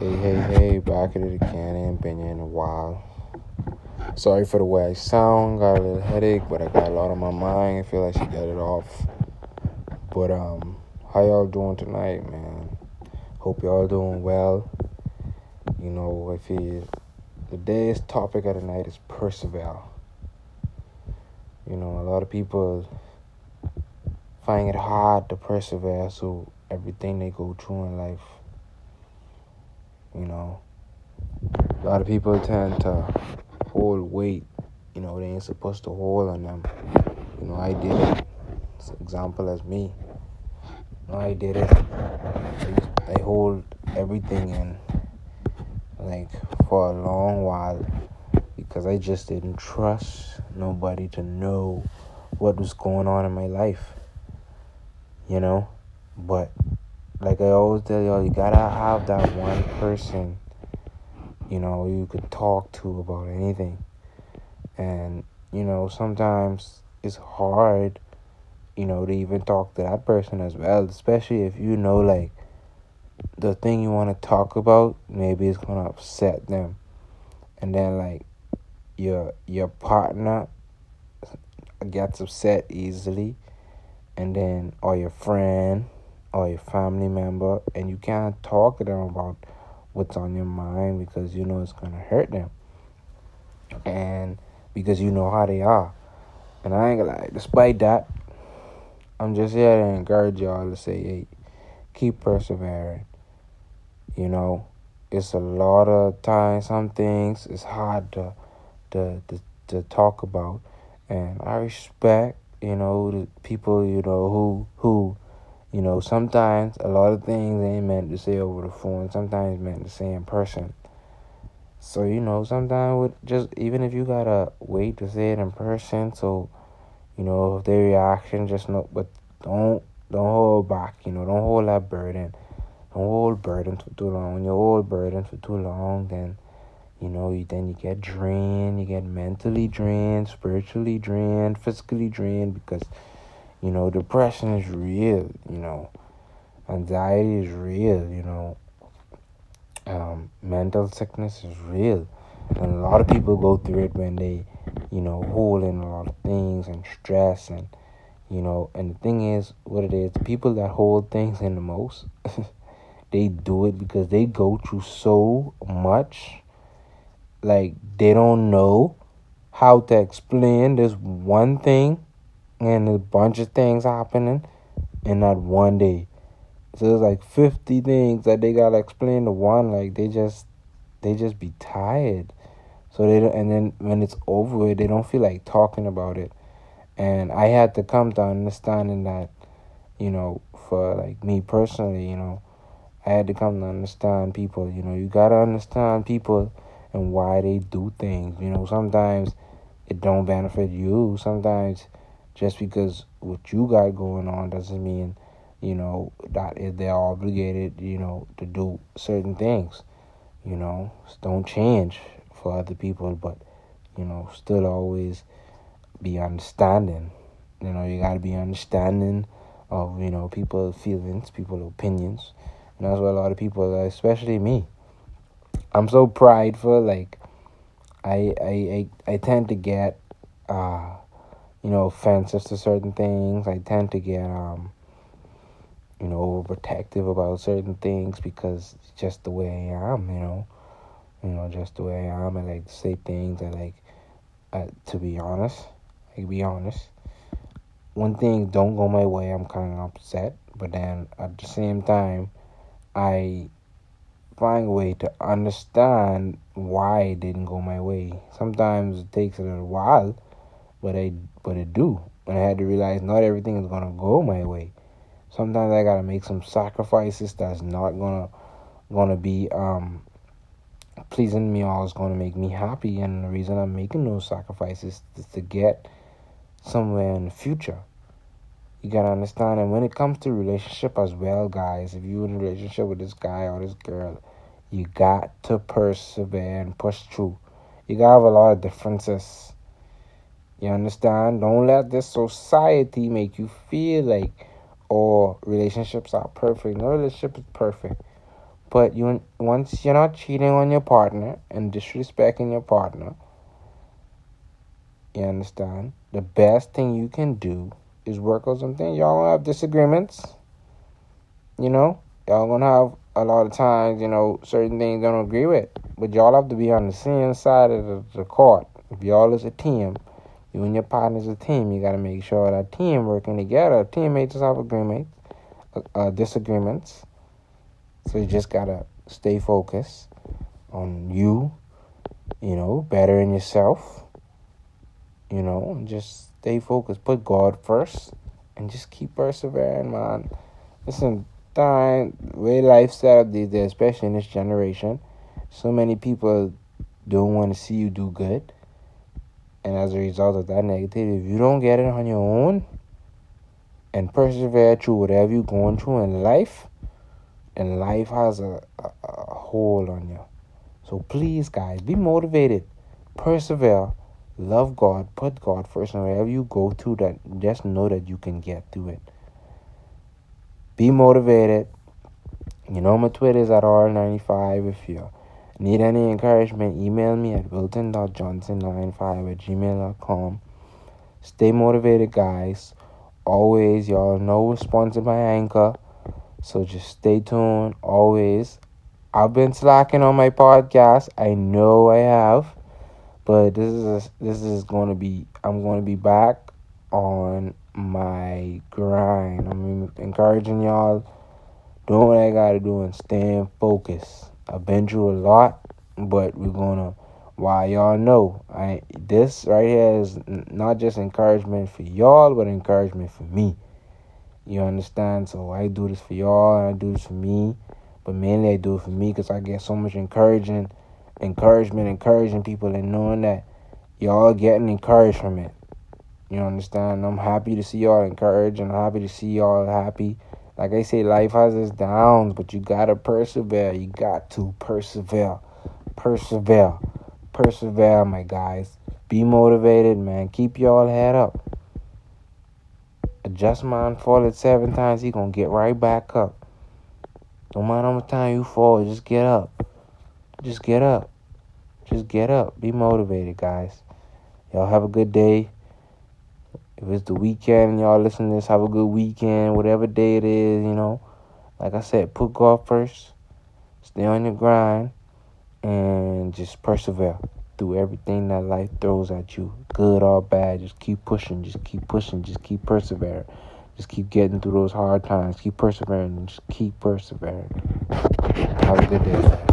Hey, hey, hey, back at it again. Been in a while. Sorry for the way I sound. Got a little headache, but I got a lot on my mind. I feel like I should get it off. But, um, how y'all doing tonight, man? Hope y'all doing well. You know, I feel the day's topic of the night is persevere. You know, a lot of people find it hard to persevere through everything they go through in life. You know, a lot of people tend to hold weight, you know, they ain't supposed to hold on them. You know, I did it. As example as me. You know, I did it. I hold everything in, like, for a long while because I just didn't trust nobody to know what was going on in my life. You know? But like I always tell y'all, you gotta have that one person, you know, you could talk to about anything. And, you know, sometimes it's hard, you know, to even talk to that person as well, especially if you know, like, the thing you want to talk about, maybe it's gonna upset them. And then, like, your your partner gets upset easily and then or your friend or your family member and you can't talk to them about what's on your mind because you know it's going to hurt them. And because you know how they are. And i ain't gonna despite that i'm just here to encourage y'all to say hey keep persevering. You know it's a lot of times some things it's hard to to to, to talk about. And i respect you know the people you know who who you know, sometimes a lot of things ain't meant to say over the phone. Sometimes meant to say in person. So you know, sometimes with just even if you gotta wait to say it in person, so you know if their reaction just no, but don't don't hold back. You know, don't hold that burden. Don't hold burden for too long. When you hold burden for too long, then you know you then you get drained. You get mentally drained, spiritually drained, physically drained because you know, depression is real, you know. Anxiety is real, you know. Um, mental sickness is real. And a lot of people go through it when they, you know, hold in a lot of things and stress and you know, and the thing is what it is, people that hold things in the most, they do it because they go through so much like they don't know how to explain this one thing and a bunch of things happening in that one day. So it's like fifty things that they gotta explain to one. Like they just they just be tired. So they don't, and then when it's over, they don't feel like talking about it. And I had to come to understanding that, you know, for like me personally, you know, I had to come to understand people. You know, you gotta understand people and why they do things. You know, sometimes it don't benefit you. Sometimes just because what you got going on doesn't mean, you know, that they're obligated, you know, to do certain things. You know, don't change for other people, but, you know, still always be understanding. You know, you got to be understanding of, you know, people's feelings, people's opinions. And that's what a lot of people, especially me, I'm so prideful. Like, I I I, I tend to get uh you know, offensive to certain things. I tend to get, um, you know, overprotective about certain things because just the way I am, you know. You know, just the way I am. I like to say things. I like, uh, to be honest, I be honest. When things don't go my way, I'm kind of upset. But then at the same time, I find a way to understand why it didn't go my way. Sometimes it takes a little while but I but it do. And I had to realize not everything is gonna go my way. Sometimes I gotta make some sacrifices that's not gonna gonna be um pleasing me or is gonna make me happy and the reason I'm making those sacrifices is to get somewhere in the future. You gotta understand and when it comes to relationship as well, guys, if you're in a relationship with this guy or this girl, you got to persevere and push through. You gotta have a lot of differences you understand? Don't let this society make you feel like all relationships are perfect. No relationship is perfect. But you once you're not cheating on your partner and disrespecting your partner, you understand? The best thing you can do is work on something. Y'all gonna have disagreements. You know, y'all gonna have a lot of times, you know, certain things don't agree with. But y'all have to be on the same side of the, the court. If y'all is a team, you and your partner's a team, you gotta make sure that team working together. Teammates have agreements, uh, uh, disagreements. So you just gotta stay focused on you, you know, better in yourself. You know, just stay focused. Put God first and just keep persevering, man. Listen, time, way life set up these days, especially in this generation, so many people don't want to see you do good. And as a result of that negativity, if you don't get it on your own and persevere through whatever you're going through in life, and life has a, a, a hold on you. So please, guys, be motivated, persevere, love God, put God first, and wherever you go through that, just know that you can get through it. Be motivated. You know my Twitter is at R95 if you need any encouragement, email me at wilton.johnson95 at gmail.com. Stay motivated, guys. Always, y'all know we're sponsored by Anchor. So just stay tuned. Always. I've been slacking on my podcast. I know I have. But this is this is to be I'm to be back on my grind. I'm encouraging y'all doing what I got to do and staying focused. I've been through a lot, but we're gonna. Why y'all know I this right here is not just encouragement for y'all, but encouragement for me. You understand? So I do this for y'all, and I do this for me, but mainly I do it for me because I get so much encouraging, encouragement, encouraging people, and knowing that y'all getting encouraged from it. You understand? I'm happy to see y'all encouraged, and I'm happy to see y'all happy like I say, life has its downs, but you gotta persevere. You got to persevere. Persevere. Persevere, my guys. Be motivated, man. Keep y'all head up. Adjust man fall at seven times, he gonna get right back up. No matter how much time you fall, just get up. Just get up. Just get up. Be motivated, guys. Y'all have a good day. If it's the weekend y'all listen to this, have a good weekend, whatever day it is, you know. Like I said, put God first, stay on your grind, and just persevere through everything that life throws at you, good or bad. Just keep pushing, just keep pushing, just keep persevering. Just keep getting through those hard times. Keep persevering just keep persevering. Have a good day.